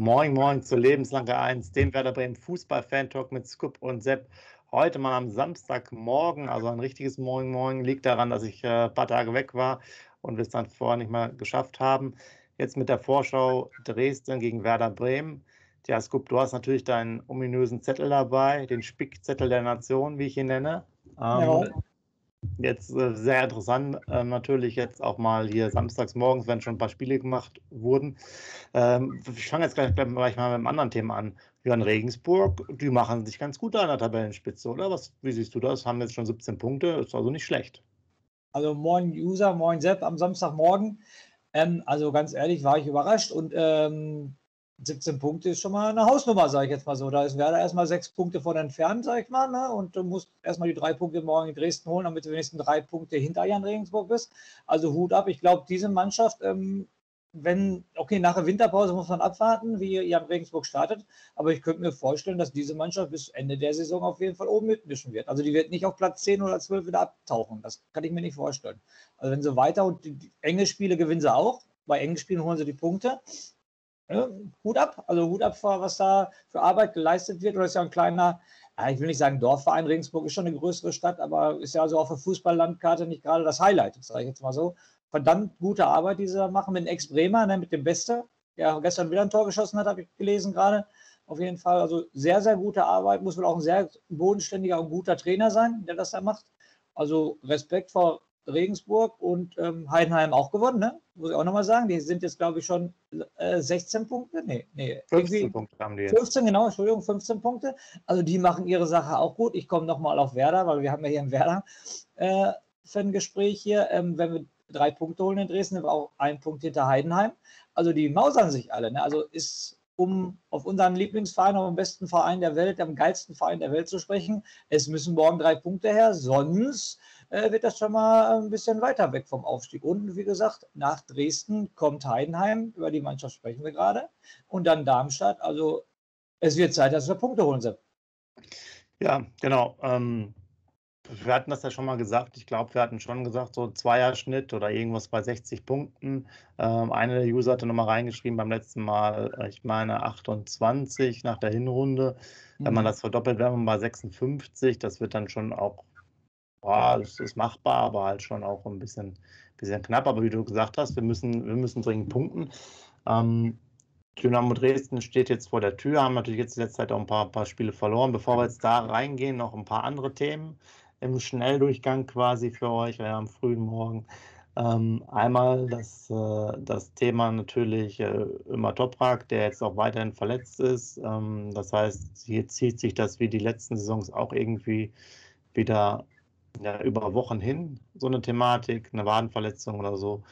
Moin, moin zur Lebenslange 1, dem Werder Bremen Fußball-Fan-Talk mit Scoop und Sepp. Heute mal am Samstagmorgen, also ein richtiges Moin Moin, liegt daran, dass ich äh, ein paar Tage weg war und wir es dann vorher nicht mal geschafft haben. Jetzt mit der Vorschau Dresden gegen Werder Bremen. Tja, Scoop, du hast natürlich deinen ominösen Zettel dabei, den Spickzettel der Nation, wie ich ihn nenne. Ähm, ja. Jetzt äh, sehr interessant, äh, natürlich jetzt auch mal hier samstags morgens, wenn schon ein paar Spiele gemacht wurden. Ähm, ich fange jetzt gleich, gleich mal mit einem anderen Thema an. Jörn Regensburg, die machen sich ganz gut an der Tabellenspitze, oder? Was, wie siehst du das? Haben jetzt schon 17 Punkte, ist also nicht schlecht. Also moin User, moin Sepp am Samstagmorgen. Ähm, also ganz ehrlich war ich überrascht und ähm, 17 Punkte ist schon mal eine Hausnummer, sage ich jetzt mal so. Da ist Werder erstmal sechs Punkte von entfernt, sage ich mal. Ne? Und du musst erstmal die drei Punkte morgen in Dresden holen, damit du wenigstens drei Punkte hinter Jan Regensburg bist. Also Hut ab. Ich glaube, diese Mannschaft, ähm, wenn, okay, nach der Winterpause muss man abwarten, wie Jan Regensburg startet. Aber ich könnte mir vorstellen, dass diese Mannschaft bis Ende der Saison auf jeden Fall oben mitmischen wird. Also die wird nicht auf Platz 10 oder 12 wieder abtauchen. Das kann ich mir nicht vorstellen. Also wenn sie weiter und die, enge Spiele gewinnen sie auch. Bei engen Spielen holen sie die Punkte ja, Hut ab, also Hut ab, was da für Arbeit geleistet wird. Oder ist ja ein kleiner, ich will nicht sagen Dorfverein, Regensburg ist schon eine größere Stadt, aber ist ja also auf der Fußballlandkarte nicht gerade das Highlight, sage ich jetzt mal so. Verdammt gute Arbeit, die sie da machen mit dem Ex-Bremer, ne, mit dem Beste, der gestern wieder ein Tor geschossen hat, habe ich gelesen gerade. Auf jeden Fall, also sehr, sehr gute Arbeit, muss wohl auch ein sehr bodenständiger und guter Trainer sein, der das da macht. Also Respekt vor Regensburg und ähm, Heidenheim auch gewonnen, ne? muss ich auch nochmal sagen. Die sind jetzt, glaube ich, schon äh, 16 Punkte. Nee, nee. 15 Punkte haben die jetzt. 15, genau, Entschuldigung, 15 Punkte. Also die machen ihre Sache auch gut. Ich komme nochmal auf Werder, weil wir haben ja hier in Werder äh, für ein Gespräch hier. Ähm, wenn wir drei Punkte holen in Dresden, wir auch ein Punkt hinter Heidenheim. Also die mausern sich alle. Ne? Also ist um auf unseren Lieblingsverein, auf den besten Verein der Welt, am geilsten Verein der Welt zu sprechen. Es müssen morgen drei Punkte her, sonst äh, wird das schon mal ein bisschen weiter weg vom Aufstieg. Und wie gesagt, nach Dresden kommt Heidenheim, über die Mannschaft sprechen wir gerade, und dann Darmstadt. Also es wird Zeit, dass wir Punkte holen, Sepp. Ja, genau. Ähm, wir hatten das ja schon mal gesagt. Ich glaube, wir hatten schon gesagt, so Zweierschnitt oder irgendwas bei 60 Punkten. Ähm, einer der User hatte nochmal reingeschrieben beim letzten Mal, äh, ich meine 28 nach der Hinrunde. Mhm. Wenn man mhm. das verdoppelt, wäre man bei 56. Das wird dann schon auch boah, das ist machbar, aber halt schon auch ein bisschen, bisschen knapp. Aber wie du gesagt hast, wir müssen, wir müssen dringend punkten. Ähm, Dynamo Dresden steht jetzt vor der Tür, haben natürlich jetzt in letzter Zeit auch ein paar, paar Spiele verloren. Bevor wir jetzt da reingehen, noch ein paar andere Themen im Schnelldurchgang quasi für euch ja, am frühen Morgen. Ähm, einmal das, äh, das Thema natürlich äh, immer Toprak, der jetzt auch weiterhin verletzt ist. Ähm, das heißt, hier zieht sich das wie die letzten Saisons auch irgendwie wieder ja, über Wochen hin, so eine Thematik, eine Wadenverletzung oder so.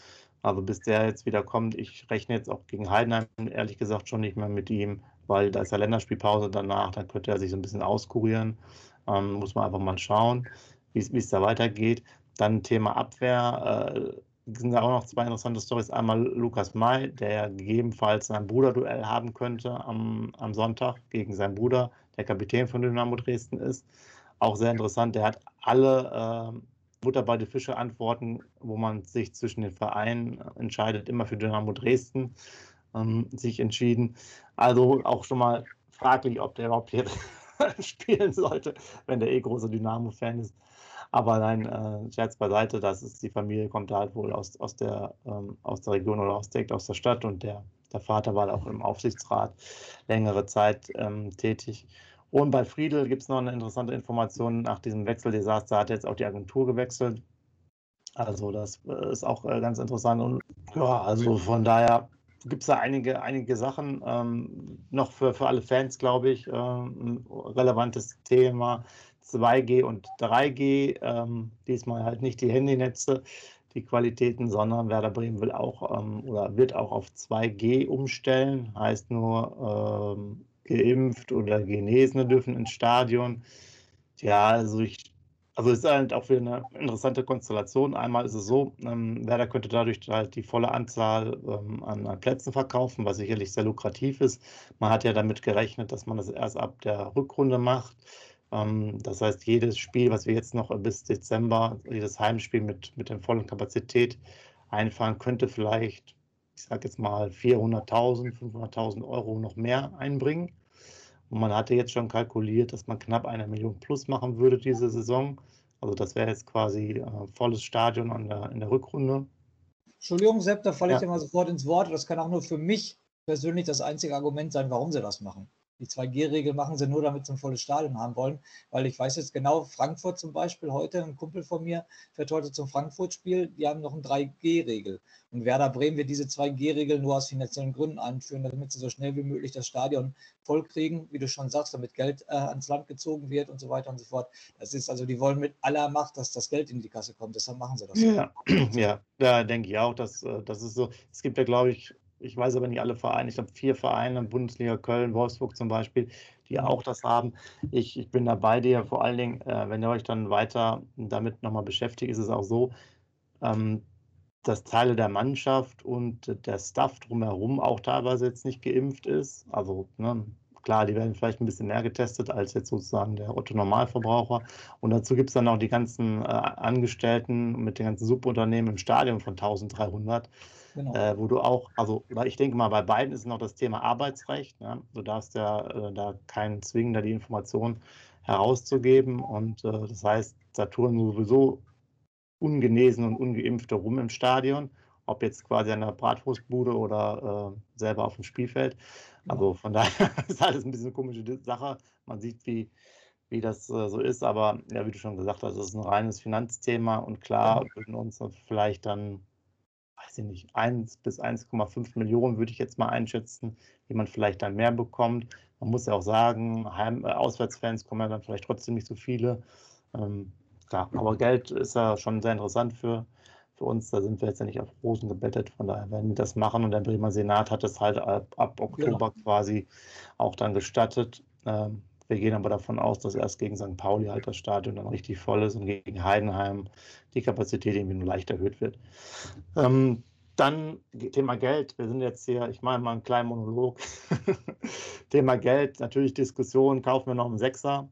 Also bis der jetzt wieder kommt, ich rechne jetzt auch gegen Heidenheim ehrlich gesagt schon nicht mehr mit ihm, weil da ist ja Länderspielpause danach, dann könnte er sich so ein bisschen auskurieren. Ähm, muss man einfach mal schauen, wie es da weitergeht. Dann Thema Abwehr. Äh, sind da auch noch zwei interessante Stories. Einmal Lukas May, der gegebenenfalls ein Bruderduell haben könnte am, am Sonntag gegen seinen Bruder, der Kapitän von Dynamo Dresden ist. Auch sehr interessant, der hat alle äh, Butter bei die Fische Antworten, wo man sich zwischen den Vereinen entscheidet, immer für Dynamo Dresden ähm, sich entschieden. Also auch schon mal fraglich, ob der überhaupt hier spielen sollte, wenn der eh großer Dynamo-Fan ist. Aber nein, äh, Scherz beiseite, das ist die Familie, kommt halt wohl aus, aus, der, ähm, aus der Region oder aus, direkt aus der Stadt und der, der Vater war auch im Aufsichtsrat längere Zeit ähm, tätig. Und bei Friedel gibt es noch eine interessante Information. Nach diesem Wechseldesaster hat jetzt auch die Agentur gewechselt. Also das äh, ist auch äh, ganz interessant. Und ja, also von daher gibt es da einige, einige Sachen ähm, noch für, für alle Fans, glaube ich. Ähm, relevantes Thema 2G und 3G. Ähm, diesmal halt nicht die Handynetze, die Qualitäten, sondern Werder Bremen will auch ähm, oder wird auch auf 2G umstellen. Heißt nur, ähm, geimpft oder Genesene dürfen ins Stadion. Ja, also ich also ist halt auch wieder eine interessante Konstellation. Einmal ist es so, ähm, Werder könnte dadurch halt die volle Anzahl ähm, an, an, Plätzen verkaufen, was sicherlich sehr lukrativ ist. Man hat ja damit gerechnet, dass man das erst ab der Rückrunde macht. Ähm, das heißt, jedes Spiel, was wir jetzt noch bis Dezember, jedes Heimspiel mit, mit der vollen Kapazität einfahren, könnte vielleicht, ich sage jetzt mal, 400.000, 500.000 Euro noch mehr einbringen. Und man hatte jetzt schon kalkuliert, dass man knapp eine Million plus machen würde diese Saison. Also das wäre jetzt quasi äh, volles Stadion an der, in der Rückrunde. Entschuldigung, Sepp, da falle ich dir mal sofort ins Wort. Das kann auch nur für mich persönlich das einzige Argument sein, warum sie das machen. Die 2G-Regel machen sie nur, damit sie ein volles Stadion haben wollen, weil ich weiß jetzt genau, Frankfurt zum Beispiel heute, ein Kumpel von mir fährt heute zum Frankfurt-Spiel, die haben noch eine 3G-Regel. Und Werder Bremen wird diese 2G-Regel nur aus finanziellen Gründen einführen, damit sie so schnell wie möglich das Stadion voll kriegen, wie du schon sagst, damit Geld äh, ans Land gezogen wird und so weiter und so fort. Das ist also, die wollen mit aller Macht, dass das Geld in die Kasse kommt, deshalb machen sie das. Ja, ja da denke ich auch, dass äh, das ist so. Es gibt ja, glaube ich, ich weiß aber nicht alle Vereine, ich glaube vier Vereine, Bundesliga Köln, Wolfsburg zum Beispiel, die mhm. auch das haben. Ich, ich bin da bei dir, vor allen Dingen, äh, wenn ihr euch dann weiter damit nochmal beschäftigt, ist es auch so, ähm, dass Teile der Mannschaft und der Staff drumherum auch teilweise jetzt nicht geimpft ist. Also ne, klar, die werden vielleicht ein bisschen mehr getestet als jetzt sozusagen der Otto-Normalverbraucher. Und dazu gibt es dann auch die ganzen äh, Angestellten mit den ganzen Subunternehmen im Stadion von 1300 genau. äh, wo du auch, also ich denke mal, bei beiden ist noch das Thema Arbeitsrecht. Ne? Du darfst ja äh, da keinen zwingen, da die Information herauszugeben. Und äh, das heißt, da touren sowieso ungenesen und ungeimpfte rum im Stadion, ob jetzt quasi an der Bratwurstbude oder äh, selber auf dem Spielfeld. Also von daher ist alles ein bisschen eine komische Sache. Man sieht, wie, wie das äh, so ist, aber ja, wie du schon gesagt hast, es ist ein reines Finanzthema und klar würden uns vielleicht dann weiß ich nicht, 1 bis 1,5 Millionen würde ich jetzt mal einschätzen, die man vielleicht dann mehr bekommt. Man muss ja auch sagen, Heim äh, Auswärtsfans kommen ja dann vielleicht trotzdem nicht so viele. Ähm, klar, aber Geld ist ja schon sehr interessant für, für uns. Da sind wir jetzt ja nicht auf Rosen gebettet. Von daher werden wir das machen. Und der Bremer Senat hat es halt ab, ab Oktober ja. quasi auch dann gestattet. Ähm, wir gehen aber davon aus, dass erst gegen St. Pauli halt das Stadion dann richtig voll ist und gegen Heidenheim die Kapazität irgendwie nur leicht erhöht wird. Ähm, dann Thema Geld. Wir sind jetzt hier, ich mache mal einen kleinen Monolog. Thema Geld, natürlich Diskussion, kaufen wir noch einen Sechser.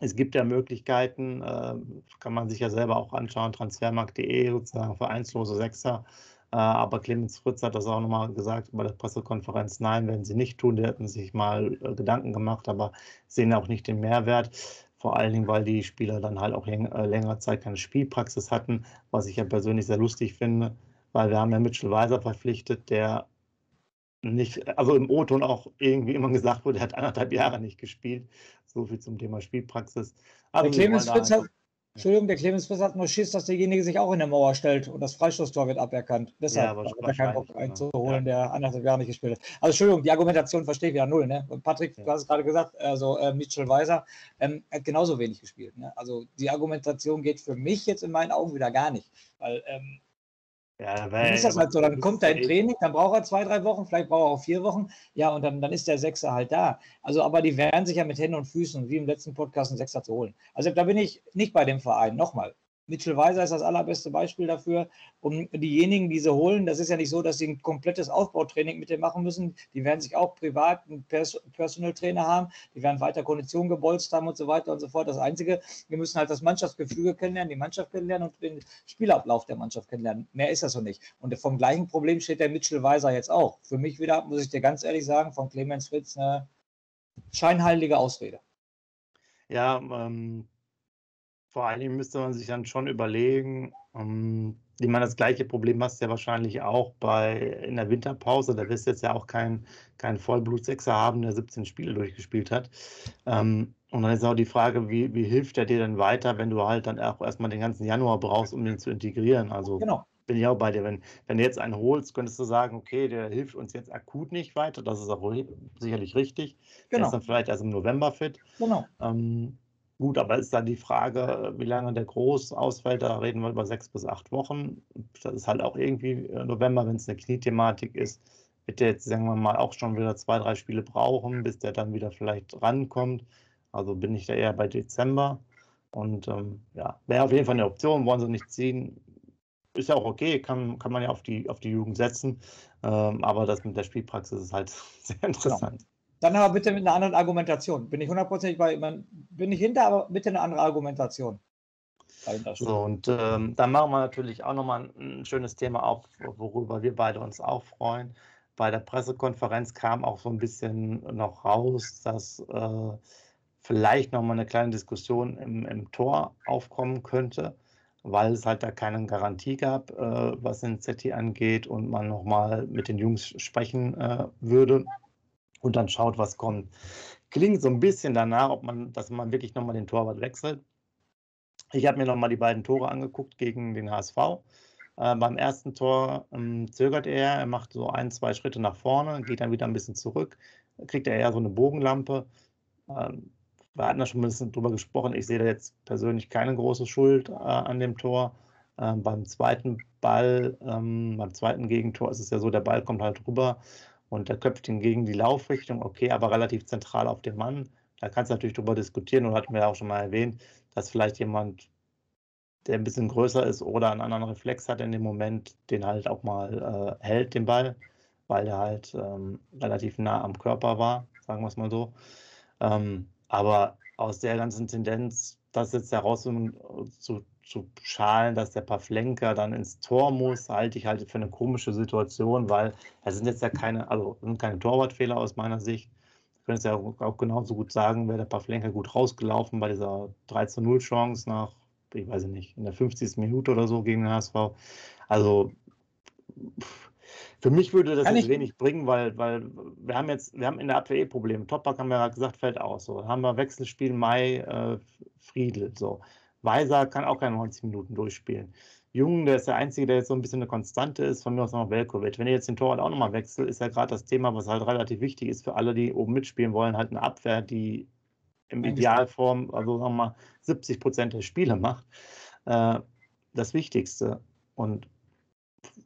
Es gibt ja Möglichkeiten, äh, kann man sich ja selber auch anschauen, transfermarkt.de sozusagen vereinslose Sechser aber Clemens Fritz hat das auch nochmal gesagt bei der Pressekonferenz. Nein, werden sie nicht tun. Die hätten sich mal äh, Gedanken gemacht, aber sehen auch nicht den Mehrwert. Vor allen Dingen, weil die Spieler dann halt auch äh, längere Zeit keine Spielpraxis hatten, was ich ja persönlich sehr lustig finde, weil wir haben ja Mitchell Weiser verpflichtet, der nicht, also im O-Ton auch irgendwie immer gesagt wurde, er hat anderthalb Jahre nicht gespielt. So viel zum Thema Spielpraxis. Also Clemens Fritz hat, Entschuldigung, der Clemens Friss hat nur Schiss, dass derjenige sich auch in der Mauer stellt und das Freistoßtor wird aberkannt. Deshalb ja, hat er keinen Bock einzuholen, ja. der anderthalb Jahre nicht gespielt hat. Also Entschuldigung, die Argumentation verstehe ich wieder null. Ne? Patrick, ja. du hast es gerade gesagt, also äh, Mitchell Weiser ähm, hat genauso wenig gespielt. Ne? Also die Argumentation geht für mich jetzt in meinen Augen wieder gar nicht. Weil ähm, ja, dann ist das halt so. Dann kommt er in Training, dann braucht er zwei, drei Wochen, vielleicht braucht er auch vier Wochen. Ja, und dann, dann ist der Sechser halt da. Also, aber die wehren sich ja mit Händen und Füßen, wie im letzten Podcast, einen Sechser zu holen. Also, da bin ich nicht bei dem Verein. Nochmal, Mitchell Weiser ist das allerbeste Beispiel dafür. Und diejenigen, die sie holen, das ist ja nicht so, dass sie ein komplettes Aufbautraining mit dem machen müssen. Die werden sich auch privat einen Pers Personal Trainer haben. Die werden weiter Konditionen gebolzt haben und so weiter und so fort. Das Einzige, wir müssen halt das Mannschaftsgefüge kennenlernen, die Mannschaft kennenlernen und den Spielablauf der Mannschaft kennenlernen. Mehr ist das so nicht. Und vom gleichen Problem steht der Mitchell Weiser jetzt auch. Für mich wieder, muss ich dir ganz ehrlich sagen, von Clemens Fritz eine scheinheilige Ausrede. Ja, ähm, vor allen Dingen müsste man sich dann schon überlegen, ähm, ich meine, das gleiche Problem hast du ja wahrscheinlich auch bei in der Winterpause. Da wirst du jetzt ja auch keinen kein Vollblutsechser haben, der 17 Spiele durchgespielt hat. Ähm, und dann ist auch die Frage, wie, wie hilft er dir denn weiter, wenn du halt dann auch erstmal den ganzen Januar brauchst, um den zu integrieren? Also genau. bin ich auch bei dir. Wenn, wenn du jetzt einen holst, könntest du sagen, okay, der hilft uns jetzt akut nicht weiter. Das ist auch sicherlich richtig. Genau. Der ist dann vielleicht erst im November fit. Genau. Ähm, Gut, aber ist dann die Frage, wie lange der Groß ausfällt, da reden wir über sechs bis acht Wochen. Das ist halt auch irgendwie äh, November, wenn es eine Kniethematik ist, wird der jetzt, sagen wir mal, auch schon wieder zwei, drei Spiele brauchen, bis der dann wieder vielleicht rankommt. Also bin ich da eher bei Dezember. Und ähm, ja, wäre auf jeden Fall eine Option, wollen sie nicht ziehen. Ist ja auch okay, kann, kann man ja auf die, auf die Jugend setzen. Ähm, aber das mit der Spielpraxis ist halt sehr genau. interessant. Genau. Dann aber bitte mit einer anderen Argumentation. Bin ich hundertprozentig bei, bin ich hinter, aber bitte eine andere Argumentation. So, und ähm, dann machen wir natürlich auch nochmal ein, ein schönes Thema auf, worüber wir beide uns auch freuen. Bei der Pressekonferenz kam auch so ein bisschen noch raus, dass äh, vielleicht nochmal eine kleine Diskussion im, im Tor aufkommen könnte, weil es halt da keine Garantie gab, äh, was den ZT angeht und man nochmal mit den Jungs sprechen äh, würde und dann schaut, was kommt. Klingt so ein bisschen danach, ob man, dass man wirklich nochmal den Torwart wechselt. Ich habe mir nochmal die beiden Tore angeguckt gegen den HSV. Äh, beim ersten Tor ähm, zögert er, er macht so ein, zwei Schritte nach vorne, geht dann wieder ein bisschen zurück, kriegt er eher so eine Bogenlampe. Ähm, wir hatten da schon ein bisschen drüber gesprochen. Ich sehe da jetzt persönlich keine große Schuld äh, an dem Tor. Ähm, beim zweiten Ball, ähm, beim zweiten Gegentor ist es ja so, der Ball kommt halt rüber und der köpft ihn gegen die Laufrichtung, okay, aber relativ zentral auf den Mann. Da kannst du natürlich drüber diskutieren und hatten wir auch schon mal erwähnt, dass vielleicht jemand, der ein bisschen größer ist oder einen anderen Reflex hat in dem Moment, den halt auch mal äh, hält, den Ball, weil der halt ähm, relativ nah am Körper war, sagen wir es mal so. Ähm, aber aus der ganzen Tendenz, das jetzt heraus zu, schalen, dass der Pavlenka dann ins Tor muss, halte ich halt für eine komische Situation, weil es sind jetzt ja keine, also sind keine Torwartfehler aus meiner Sicht. Ich könnte es ja auch genauso gut sagen, wäre der Pavlenka gut rausgelaufen bei dieser 3 zu 0 Chance nach, ich weiß nicht, in der 50. Minute oder so gegen den HSV. Also für mich würde das jetzt wenig bringen, weil, weil wir haben jetzt, wir haben in der Abwehr eh Probleme. Toprak haben wir ja gesagt, fällt aus. So. Dann haben wir Wechselspiel Mai, äh, Friedel. So. Weiser kann auch keine 90 Minuten durchspielen. Jung, der ist der Einzige, der jetzt so ein bisschen eine Konstante ist, von mir aus noch Velkovic. Wenn ihr jetzt den Torwart auch nochmal wechselt, ist ja gerade das Thema, was halt relativ wichtig ist für alle, die oben mitspielen wollen, halt eine Abwehr, die im Idealform, also sagen wir mal, 70 Prozent der Spiele macht. Äh, das Wichtigste. Und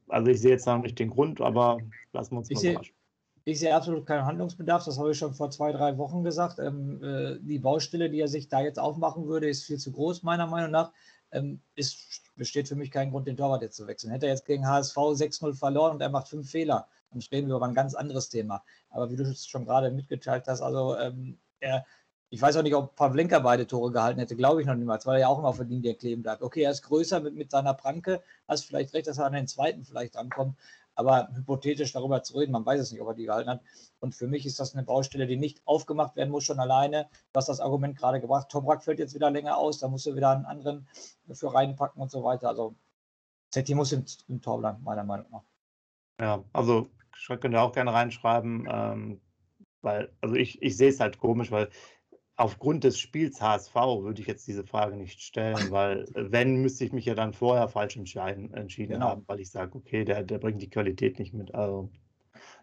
also ich sehe jetzt noch nicht den Grund, aber lassen wir uns ich mal überraschen. Ich sehe absolut keinen Handlungsbedarf, das habe ich schon vor zwei, drei Wochen gesagt. Ähm, äh, die Baustelle, die er sich da jetzt aufmachen würde, ist viel zu groß, meiner Meinung nach. Ähm, ist, besteht für mich kein Grund, den Torwart jetzt zu wechseln. Hätte er jetzt gegen HSV 6-0 verloren und er macht fünf Fehler, dann reden wir über ein ganz anderes Thema. Aber wie du es schon gerade mitgeteilt hast, also ähm, er, ich weiß auch nicht, ob Pavlenka beide Tore gehalten hätte, glaube ich noch niemals, weil er ja auch immer verdient, der kleben bleibt. Okay, er ist größer mit, mit seiner Pranke, hast vielleicht recht, dass er an den zweiten vielleicht ankommt, aber hypothetisch darüber zu reden, man weiß es nicht, ob er die gehalten hat. Und für mich ist das eine Baustelle, die nicht aufgemacht werden muss, schon alleine. Hast das Argument gerade gebracht, Toprak fällt jetzt wieder länger aus, da musst du wieder einen anderen für reinpacken und so weiter. Also Zetti muss im, im Tor bleiben, meiner Meinung nach. Ja, also könnt ihr auch gerne reinschreiben, ähm, weil, also ich, ich sehe es halt komisch, weil aufgrund des Spiels HSV würde ich jetzt diese Frage nicht stellen, weil wenn, müsste ich mich ja dann vorher falsch entscheiden, entschieden genau. haben, weil ich sage, okay, der, der bringt die Qualität nicht mit. Also,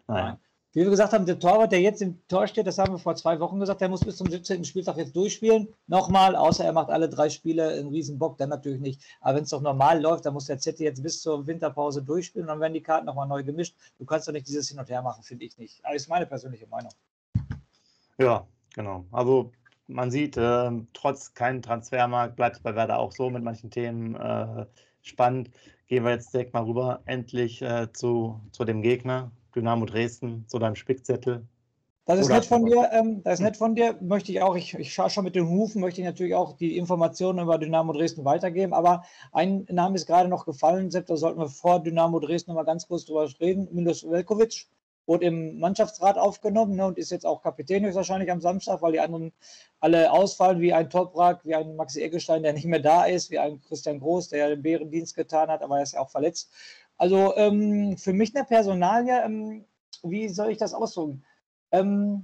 naja. Wie wir gesagt haben, der Torwart, der jetzt im Tor steht, das haben wir vor zwei Wochen gesagt, der muss bis zum 17. Spieltag jetzt durchspielen. Nochmal, außer er macht alle drei Spiele in Riesenbock, dann natürlich nicht. Aber wenn es doch normal läuft, dann muss der Z jetzt bis zur Winterpause durchspielen und dann werden die Karten nochmal neu gemischt. Du kannst doch nicht dieses Hin und Her machen, finde ich nicht. Aber das ist meine persönliche Meinung. Ja, genau. Also man sieht, äh, trotz keinem Transfermarkt bleibt es bei Werder auch so mit manchen Themen äh, spannend. Gehen wir jetzt direkt mal rüber, endlich äh, zu, zu dem Gegner, Dynamo Dresden, zu deinem Spickzettel. Das ist nett von dir, ähm, das ist nett von dir, möchte ich auch, ich, ich schaue schon mit den Hufen, möchte ich natürlich auch die Informationen über Dynamo Dresden weitergeben, aber ein Name ist gerade noch gefallen, Sepp, da sollten wir vor Dynamo Dresden noch mal ganz kurz drüber reden, Milos Velkovic wurde im Mannschaftsrat aufgenommen ne, und ist jetzt auch Kapitän höchstwahrscheinlich am Samstag, weil die anderen alle ausfallen, wie ein Toprak, wie ein Maxi Eggestein, der nicht mehr da ist, wie ein Christian Groß, der ja den Bärendienst getan hat, aber er ist ja auch verletzt. Also ähm, für mich eine Personalie, ähm, wie soll ich das ausdrücken? Ähm,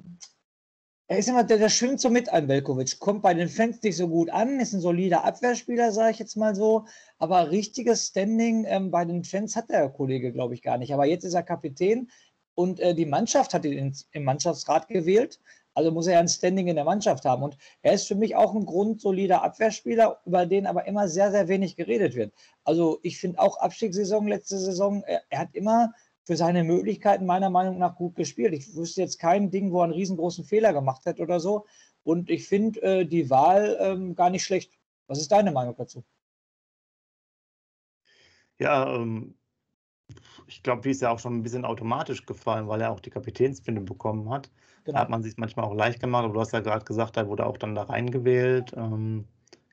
er ist immer, der, der schwimmt so mit an Velkovic, kommt bei den Fans nicht so gut an, ist ein solider Abwehrspieler, sage ich jetzt mal so, aber richtiges Standing ähm, bei den Fans hat der Kollege, glaube ich, gar nicht. Aber jetzt ist er Kapitän und äh, die Mannschaft hat ihn ins, im Mannschaftsrat gewählt, also muss er ja ein Standing in der Mannschaft haben. Und er ist für mich auch ein grundsolider Abwehrspieler, über den aber immer sehr, sehr wenig geredet wird. Also ich finde auch Abstiegssaison, letzte Saison, er, er hat immer für seine Möglichkeiten meiner Meinung nach gut gespielt. Ich wüsste jetzt kein Ding, wo er einen riesengroßen Fehler gemacht hat oder so. Und ich finde äh, die Wahl ähm, gar nicht schlecht. Was ist deine Meinung dazu? Ja, ähm, ich glaube, die ist ja auch schon ein bisschen automatisch gefallen, weil er auch die Kapitänsbinde bekommen hat. Genau. Da hat man sich manchmal auch leicht gemacht, aber du hast ja gerade gesagt, er wurde auch dann da reingewählt. Ähm,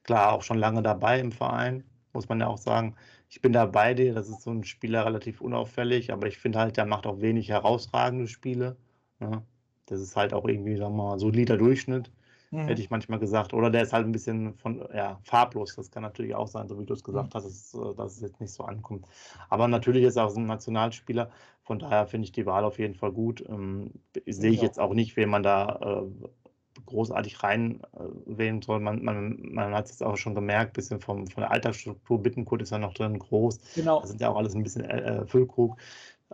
klar, auch schon lange dabei im Verein, muss man ja auch sagen ich bin da bei dir, das ist so ein Spieler relativ unauffällig, aber ich finde halt, der macht auch wenig herausragende Spiele. Ne? Das ist halt auch irgendwie, sagen wir mal, solider Durchschnitt, mhm. hätte ich manchmal gesagt. Oder der ist halt ein bisschen von, ja, farblos. Das kann natürlich auch sein, so wie du es gesagt mhm. hast, dass, äh, dass es jetzt nicht so ankommt. Aber natürlich ist er auch ein Nationalspieler. Von daher finde ich die Wahl auf jeden Fall gut. Ähm, sehe ich jetzt auch nicht, wen man da äh, großartig reinwählen soll. Man, man, man hat es auch schon gemerkt, bisschen vom, von der Altersstruktur. Bittenkurt ist ja noch drin groß. Genau. Das sind ja auch alles ein bisschen äh, äh, Füllkrug,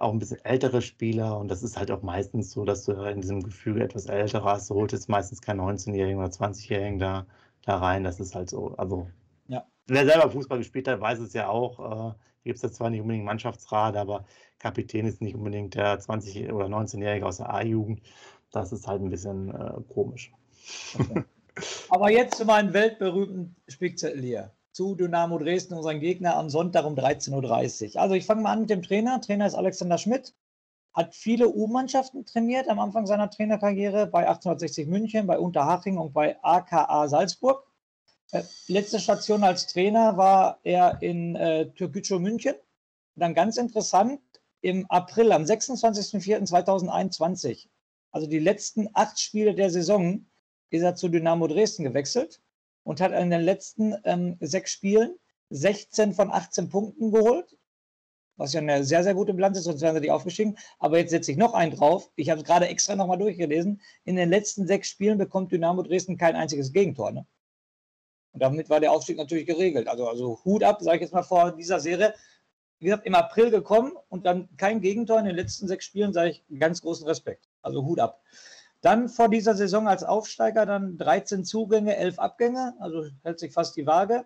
auch ein bisschen ältere Spieler. Und das ist halt auch meistens so, dass du in diesem Gefüge etwas älter hast. Du holst jetzt meistens keinen 19-Jährigen oder 20-Jährigen da, da rein. Das ist halt so. Also, ja. wer selber Fußball gespielt hat, weiß es ja auch. Äh, gibt es ja zwar nicht unbedingt Mannschaftsrat, aber Kapitän ist nicht unbedingt der 20- oder 19-Jährige aus der A-Jugend. Das ist halt ein bisschen äh, komisch. Okay. Aber jetzt zu meinem weltberühmten Spickzettel hier. Zu Dynamo Dresden, unseren Gegner am Sonntag um 13.30 Uhr. Also ich fange mal an mit dem Trainer. Trainer ist Alexander Schmidt. Hat viele U-Mannschaften trainiert am Anfang seiner Trainerkarriere bei 1860 München, bei Unterhaching und bei AKA Salzburg. Äh, letzte Station als Trainer war er in äh, Türkgücü München. Und dann ganz interessant, im April, am 26.04.2021, also die letzten acht Spiele der Saison, ist er zu Dynamo Dresden gewechselt und hat in den letzten ähm, sechs Spielen 16 von 18 Punkten geholt, was ja eine sehr, sehr gute Bilanz ist, sonst wären sie nicht aufgestiegen. Aber jetzt setze ich noch einen drauf. Ich habe es gerade extra nochmal durchgelesen. In den letzten sechs Spielen bekommt Dynamo Dresden kein einziges Gegentor. Ne? Und damit war der Aufstieg natürlich geregelt. Also, also Hut ab, sage ich jetzt mal vor dieser Serie. Wie gesagt, im April gekommen und dann kein Gegentor in den letzten sechs Spielen, sage ich ganz großen Respekt. Also Hut ab. Dann vor dieser Saison als Aufsteiger dann 13 Zugänge, 11 Abgänge, also hält sich fast die Waage.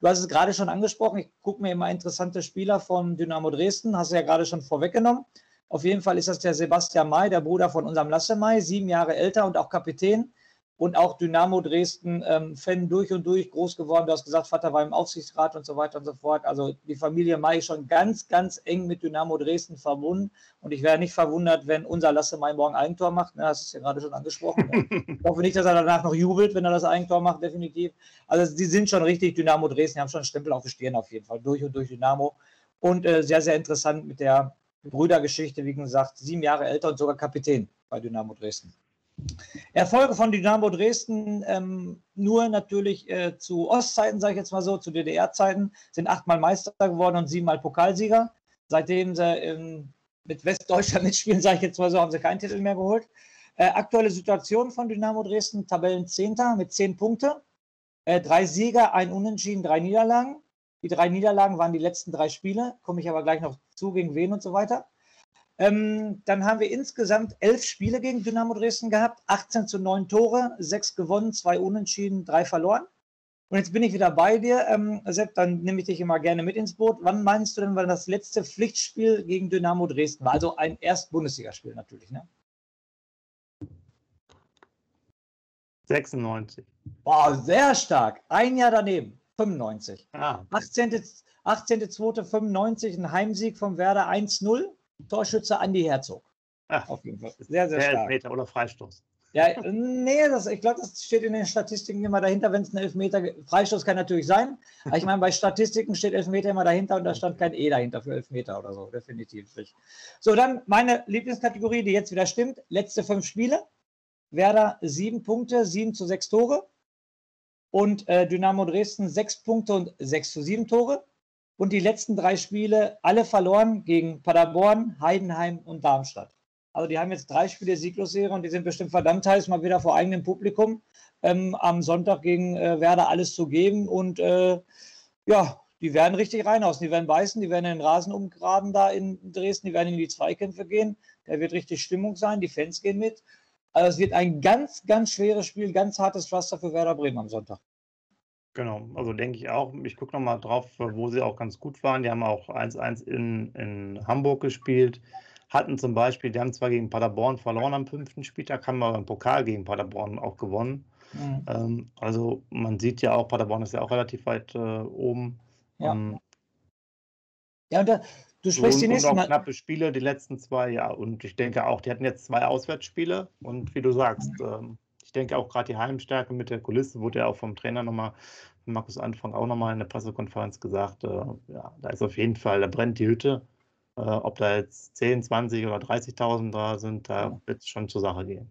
Du hast es gerade schon angesprochen, ich gucke mir immer interessante Spieler von Dynamo Dresden, hast du ja gerade schon vorweggenommen. Auf jeden Fall ist das der Sebastian May, der Bruder von unserem Lasse May, sieben Jahre älter und auch Kapitän und auch Dynamo Dresden ähm, Fan durch und durch groß geworden. Du hast gesagt, Vater war im Aufsichtsrat und so weiter und so fort. Also die Familie May schon ganz, ganz eng mit Dynamo Dresden verbunden. Und ich wäre nicht verwundert, wenn unser Lasse May morgen Eigentor macht. Ne, hast du es ja gerade schon angesprochen. ich hoffe nicht, dass er danach noch jubelt, wenn er das Eigentor macht, definitiv. Also die sind schon richtig Dynamo Dresden, die haben schon einen Stempel auf die Stirn auf jeden Fall, durch und durch Dynamo. Und äh, sehr, sehr interessant mit der Brüdergeschichte, wie gesagt, sieben Jahre älter und sogar Kapitän bei Dynamo Dresden. Erfolge von Dynamo Dresden ähm, nur natürlich äh, zu Ostzeiten, sage ich jetzt mal so, zu DDR-Zeiten, sind achtmal Meister geworden und siebenmal Pokalsieger. Seitdem sie ähm, mit Westdeutschland mitspielen, sage ich jetzt mal so, haben sie keinen Titel mehr geholt. Äh, aktuelle Situation von Dynamo Dresden, Tabellenzehnter mit zehn Punkten. Äh, drei Sieger, ein Unentschieden, drei Niederlagen. Die drei Niederlagen waren die letzten drei Spiele, komme ich aber gleich noch zu, gegen wen und so weiter. Ähm, dann haben wir insgesamt elf Spiele gegen Dynamo Dresden gehabt, 18 zu 9 Tore, sechs gewonnen, zwei unentschieden, drei verloren. Und jetzt bin ich wieder bei dir. Ähm, Sepp, dann nehme ich dich immer gerne mit ins Boot. Wann meinst du denn, weil das letzte Pflichtspiel gegen Dynamo Dresden war? Also ein Erst-Bundesligaspiel natürlich, ne? 96. Boah, sehr stark. Ein Jahr daneben. 95. Ah. 18.2.95, 18. ein Heimsieg vom Werder 1-0. Torschütze Andi Herzog. Ach, Auf jeden Fall. Sehr, sehr stark. Elfmeter oder Freistoß. Ja, nee, das, ich glaube, das steht in den Statistiken immer dahinter, wenn es ein Elfmeter, Freistoß kann natürlich sein, aber ich meine, bei Statistiken steht Elfmeter immer dahinter und da stand kein E dahinter für Elfmeter oder so, definitiv nicht. So, dann meine Lieblingskategorie, die jetzt wieder stimmt, letzte fünf Spiele. Werder sieben Punkte, sieben zu sechs Tore und äh, Dynamo Dresden sechs Punkte und sechs zu sieben Tore. Und die letzten drei Spiele alle verloren gegen Paderborn, Heidenheim und Darmstadt. Also die haben jetzt drei Spiele Sieglosserie und die sind bestimmt verdammt heiß, mal wieder vor eigenem Publikum ähm, am Sonntag gegen äh, Werder alles zu geben. Und äh, ja, die werden richtig reinhauen. Die werden beißen, die werden den Rasen umgraben da in Dresden, die werden in die Zweikämpfe gehen. Da wird richtig Stimmung sein, die Fans gehen mit. Also es wird ein ganz, ganz schweres Spiel, ganz hartes Pflaster für Werder Bremen am Sonntag. Genau, also denke ich auch. Ich gucke nochmal drauf, wo sie auch ganz gut waren. Die haben auch 1-1 in, in Hamburg gespielt hatten zum Beispiel, die haben zwar gegen Paderborn verloren am fünften Spieltag, haben aber im Pokal gegen Paderborn auch gewonnen. Mhm. Ähm, also man sieht ja auch, Paderborn ist ja auch relativ weit äh, oben. Ja, ähm, ja und da, du sprichst und, die nächsten und auch knappe Spiele, die letzten zwei, ja. Und ich denke auch, die hatten jetzt zwei Auswärtsspiele und wie du sagst, mhm. ähm, ich denke auch gerade die Heimstärke mit der Kulisse wurde ja auch vom Trainer nochmal, Markus Anfang auch nochmal in der Pressekonferenz gesagt, äh, ja, da ist auf jeden Fall, da brennt die Hütte. Äh, ob da jetzt 10, 20 oder 30.000 da sind, da wird es schon zur Sache gehen.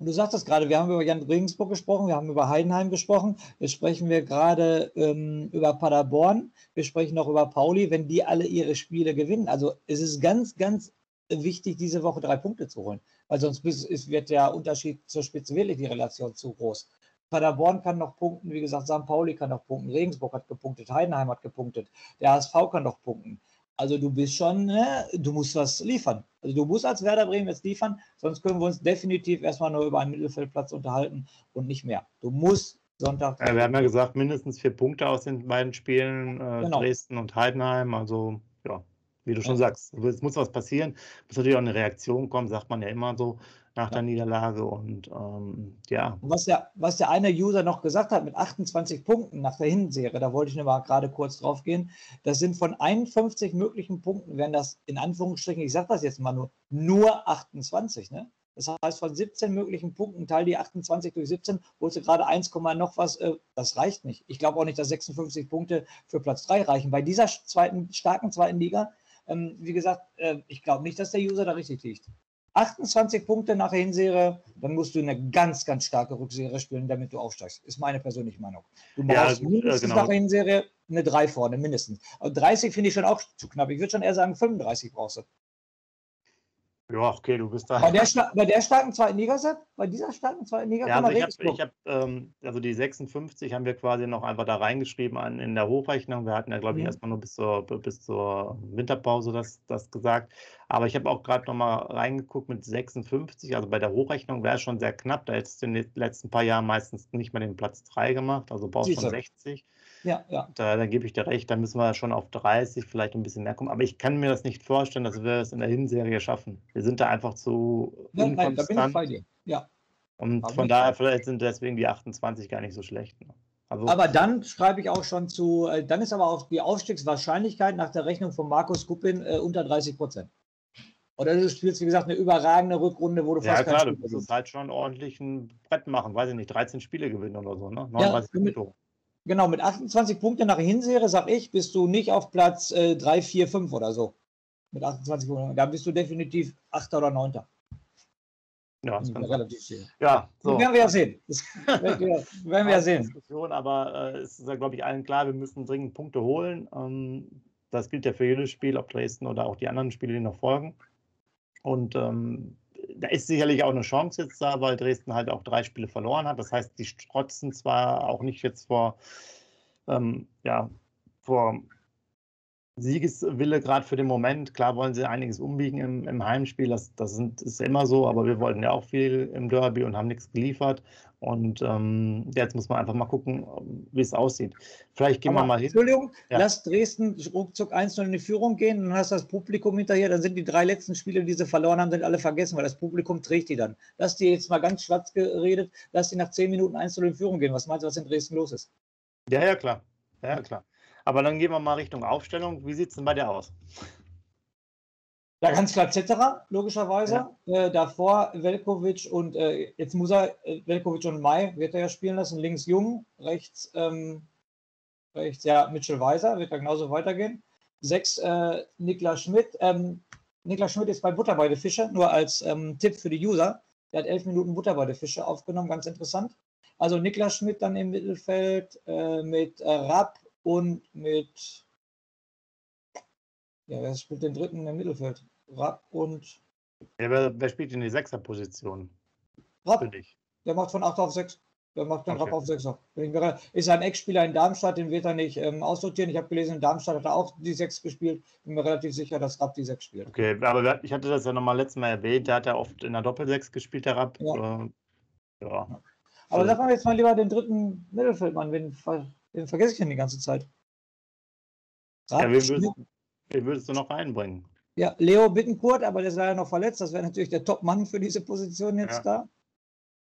Und du sagtest gerade, wir haben über Jan Regensburg gesprochen, wir haben über Heidenheim gesprochen, jetzt sprechen wir gerade ähm, über Paderborn, wir sprechen noch über Pauli, wenn die alle ihre Spiele gewinnen. Also es ist ganz, ganz wichtig, diese Woche drei Punkte zu holen, weil sonst wird der Unterschied zur Spitze wirklich die Relation zu groß. Paderborn kann noch punkten, wie gesagt, St. Pauli kann noch punkten, Regensburg hat gepunktet, Heidenheim hat gepunktet, der HSV kann noch punkten. Also du bist schon, ne, du musst was liefern. Also du musst als Werder Bremen jetzt liefern, sonst können wir uns definitiv erstmal nur über einen Mittelfeldplatz unterhalten und nicht mehr. Du musst Sonntag. Ja, wir haben ja gesagt, mindestens vier Punkte aus den beiden Spielen, äh, genau. Dresden und Heidenheim. Also wie du schon sagst, es muss was passieren. Es muss natürlich auch eine Reaktion kommen, sagt man ja immer so nach der Niederlage. Und ähm, ja. Was der, was der eine User noch gesagt hat mit 28 Punkten nach der Hinserie, da wollte ich nur mal gerade kurz drauf gehen. Das sind von 51 möglichen Punkten, wären das in Anführungsstrichen, ich sage das jetzt mal nur, nur 28. Ne? Das heißt, von 17 möglichen Punkten teil die 28 durch 17, holst du gerade 1, noch was. Äh, das reicht nicht. Ich glaube auch nicht, dass 56 Punkte für Platz 3 reichen. Bei dieser zweiten, starken zweiten Liga, ähm, wie gesagt, äh, ich glaube nicht, dass der User da richtig liegt. 28 Punkte nach der Hinserie, dann musst du eine ganz, ganz starke Rückserie spielen, damit du aufsteigst. Ist meine persönliche Meinung. Du brauchst ja, mindestens genau. nach der Hinserie eine 3 vorne, mindestens. Aber 30 finde ich schon auch zu knapp. Ich würde schon eher sagen, 35 brauchst du. Ja, okay, du bist da. Bei der, bei der starken zweiten Liga, Sepp? Bei dieser starken zweiten Liga? Ja, also ich habe, hab, ähm, also die 56 haben wir quasi noch einfach da reingeschrieben an, in der Hochrechnung. Wir hatten ja, glaube ich, mhm. erstmal nur bis zur, bis zur Winterpause das, das gesagt. Aber ich habe auch gerade nochmal reingeguckt mit 56. Also bei der Hochrechnung wäre es schon sehr knapp. Da hättest du in den letzten paar Jahren meistens nicht mehr den Platz 3 gemacht. Also brauchst du schon 60. Ja, ja. Da, da gebe ich dir recht, da müssen wir schon auf 30, vielleicht ein bisschen mehr kommen. Aber ich kann mir das nicht vorstellen, dass wir es in der Hinserie schaffen. Wir sind da einfach zu ja, nein, da bin ich bei dir. Ja. Und Aber von daher, vielleicht sind deswegen die 28 gar nicht so schlecht. Ne? Also, aber dann schreibe ich auch schon zu, äh, dann ist aber auch die Aufstiegswahrscheinlichkeit nach der Rechnung von Markus Kuppin äh, unter 30 Prozent. Oder du spielst, wie gesagt, eine überragende Rückrunde, wo du ja, fast Ja, klar, du musst halt schon ordentlich ein Brett machen, weiß ich nicht, 13 Spiele gewinnen oder so, ne? 39 ja, mit, Genau, mit 28 Punkten nach der Hinserie, sag ich, bist du nicht auf Platz äh, 3, 4, 5 oder so. Mit 28 Punkten. Da bist du definitiv 8. oder 9. Ja, das kann relativ viel. Ja, so. Das werden wir ja sehen. Das werden wir, ja sehen. Diskussion, aber äh, es ist ja, glaube ich, allen klar, wir müssen dringend Punkte holen. Ähm, das gilt ja für jedes Spiel, ob Dresden oder auch die anderen Spiele, die noch folgen. Und ähm, da ist sicherlich auch eine Chance jetzt da, weil Dresden halt auch drei Spiele verloren hat. Das heißt, die strotzen zwar auch nicht jetzt vor, ähm, ja, vor Siegeswille gerade für den Moment. Klar wollen sie einiges umbiegen im, im Heimspiel, das, das sind, ist immer so, aber wir wollten ja auch viel im Derby und haben nichts geliefert. Und ähm, jetzt muss man einfach mal gucken, wie es aussieht. Vielleicht gehen aber, wir mal hin. Entschuldigung, ja. lass Dresden ruckzuck 1 in die Führung gehen, dann hast du das Publikum hinterher, dann sind die drei letzten Spiele, die sie verloren haben, sind alle vergessen, weil das Publikum trägt die dann. Lass die jetzt mal ganz schwarz geredet, lass die nach 10 Minuten 1 in die Führung gehen. Was meinst du, was in Dresden los ist? Ja, ja, klar. Ja, klar. Aber dann gehen wir mal Richtung Aufstellung. Wie sieht es denn bei dir aus? Ja, ganz klar Zetterer, logischerweise. Ja. Äh, davor Velkovic und äh, jetzt muss er äh, Velkovic und Mai wird er ja spielen lassen. Links Jung, rechts, ähm, rechts ja Mitchell Weiser, wird er genauso weitergehen. Sechs äh, Niklas Schmidt. Ähm, Niklas Schmidt ist bei Butter bei der Fische, nur als ähm, Tipp für die User. Der hat elf Minuten Butter bei der Fische aufgenommen, ganz interessant. Also Niklas Schmidt dann im Mittelfeld äh, mit äh, Rapp und mit ja, wer spielt den dritten im Mittelfeld? Rapp und. Ja, wer, wer spielt in die Sechserposition? Rapp. Der macht von 8 auf 6. Der macht dann okay. Rapp auf 6 Ist ein Ex-Spieler in Darmstadt, den wird er nicht ähm, aussortieren. Ich habe gelesen, in Darmstadt hat er auch die 6 gespielt. Bin mir relativ sicher, dass Rapp die 6 spielt. Okay, aber ich hatte das ja nochmal letztes Mal erwähnt. Der hat ja oft in der Doppel-6 gespielt, der Rapp. Ja. Äh, ja. Aber so. sag mal jetzt mal lieber den dritten Mittelfeldmann. Wen, wen vergesse ich denn die ganze Zeit? Rapp, ja, wen, würdest, wen würdest du noch reinbringen? Ja, Leo Bittenkurt, aber der ist leider noch verletzt. Das wäre natürlich der Top-Mann für diese Position jetzt ja.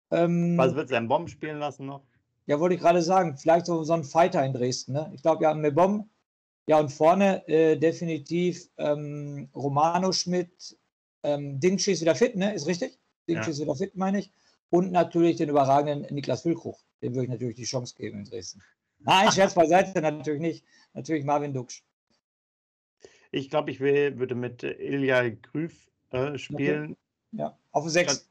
da. Ähm, Was wird sein Bomb spielen lassen noch? Ja, wollte ich gerade sagen. Vielleicht so, so ein Fighter in Dresden. Ne? Ich glaube, ja, mit Bomb. Ja, und vorne äh, definitiv ähm, Romano Schmidt. Ähm, Dingschi ist wieder fit, ne? Ist richtig? Dingschi ja. ist wieder fit, meine ich. Und natürlich den überragenden Niklas Füllkrug. Dem würde ich natürlich die Chance geben in Dresden. Nein, Scherz beiseite, natürlich nicht. Natürlich Marvin Duksch. Ich glaube, ich will, würde mit Ilja Grüf äh, spielen. Okay. Ja, auf der 6.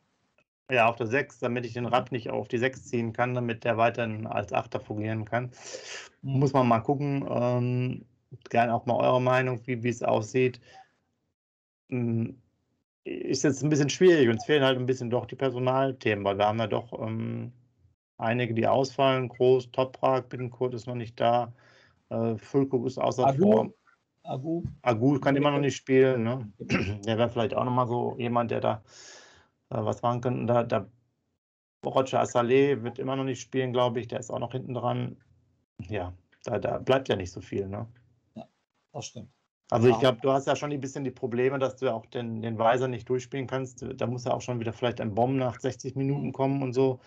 Ja, auf der 6, damit ich den Rad nicht auf die 6 ziehen kann, damit der weiterhin als Achter fungieren kann. Mhm. Muss man mal gucken. Ähm, gerne auch mal eure Meinung, wie es aussieht. Ähm, ist jetzt ein bisschen schwierig. Uns fehlen halt ein bisschen doch die Personalthemen, weil wir haben ja doch ähm, einige, die ausfallen. Groß, Toprak, Bittenkurt ist noch nicht da. Äh, Füllkrug ist außer. Form. Agu. Agu kann immer noch nicht spielen. Ne? Der wäre vielleicht auch nochmal so jemand, der da äh, was machen könnte. Da, da Roger Assalé wird immer noch nicht spielen, glaube ich. Der ist auch noch hinten dran. Ja, da, da bleibt ja nicht so viel. Ne? Ja, das stimmt. Also ich glaube, du hast ja schon ein bisschen die Probleme, dass du auch den, den Weiser nicht durchspielen kannst. Da muss ja auch schon wieder vielleicht ein Bomb nach 60 Minuten kommen und so.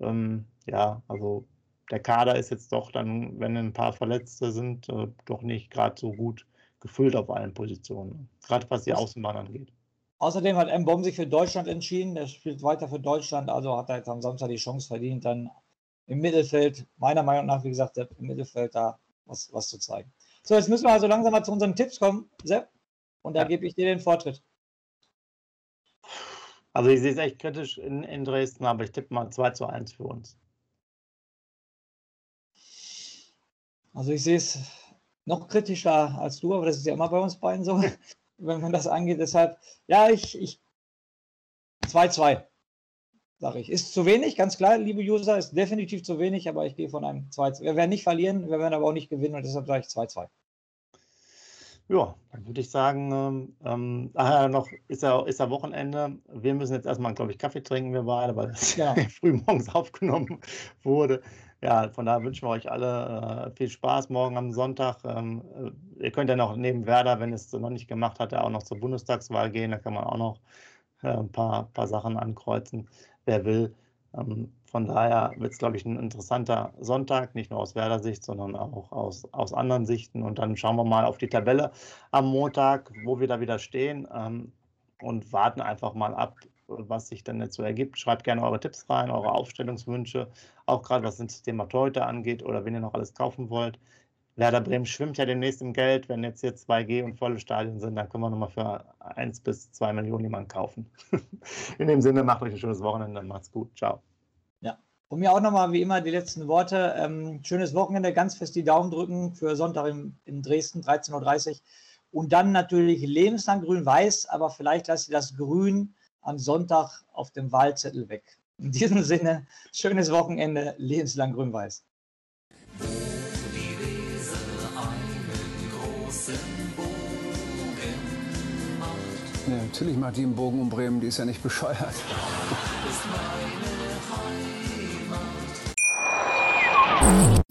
Ähm, ja, also der Kader ist jetzt doch dann, wenn ein paar Verletzte sind, äh, doch nicht gerade so gut gefüllt auf allen Positionen. Gerade was die Außenbahn angeht. Außerdem hat M. Bomb sich für Deutschland entschieden. Er spielt weiter für Deutschland, also hat er jetzt am Samstag die Chance verdient, dann im Mittelfeld, meiner Meinung nach, wie gesagt, im Mittelfeld da was, was zu zeigen. So, jetzt müssen wir also langsam mal zu unseren Tipps kommen, Sepp. Und da ja. gebe ich dir den Vortritt. Also ich sehe es echt kritisch in, in Dresden, aber ich tippe mal 2 zu 1 für uns. Also ich sehe es noch kritischer als du, aber das ist ja immer bei uns beiden so, wenn man das angeht. Deshalb, ja, ich 2-2, sage ich. Ist zu wenig, ganz klar, liebe User, ist definitiv zu wenig, aber ich gehe von einem 2-2. Wir werden nicht verlieren, wir werden aber auch nicht gewinnen und deshalb sage ich 2-2. Ja, dann würde ich sagen, ähm, ach noch ist ja, ist ja Wochenende. Wir müssen jetzt erstmal, glaube ich, Kaffee trinken, wir beide, weil es ja. früh morgens aufgenommen wurde. Ja, von daher wünschen wir euch alle äh, viel Spaß morgen am Sonntag. Ähm, äh, ihr könnt ja noch neben Werder, wenn es noch nicht gemacht hat, auch noch zur Bundestagswahl gehen. Da kann man auch noch äh, ein paar, paar Sachen ankreuzen, wer will. Ähm, von daher wird es, glaube ich, ein interessanter Sonntag, nicht nur aus Werder-Sicht, sondern auch aus, aus anderen Sichten. Und dann schauen wir mal auf die Tabelle am Montag, wo wir da wieder stehen ähm, und warten einfach mal ab, was sich dann so ergibt. Schreibt gerne eure Tipps rein, eure Aufstellungswünsche, auch gerade was das Thema Torhüter angeht oder wenn ihr noch alles kaufen wollt. Werder Bremen schwimmt ja demnächst im Geld. Wenn jetzt hier 2G und volle Stadien sind, dann können wir nochmal für 1 bis 2 Millionen jemanden kaufen. In dem Sinne, macht euch ein schönes Wochenende. Macht's gut. Ciao. Ja. Und mir auch nochmal wie immer die letzten Worte. Ähm, schönes Wochenende, ganz fest die Daumen drücken für Sonntag in, in Dresden, 13.30 Uhr. Und dann natürlich lebenslang grün-weiß, aber vielleicht lasst ihr das Grün am Sonntag auf dem Wahlzettel weg. In diesem Sinne, schönes Wochenende, lebenslang grün-weiß. Ja, natürlich macht die einen Bogen um Bremen, die ist ja nicht bescheuert.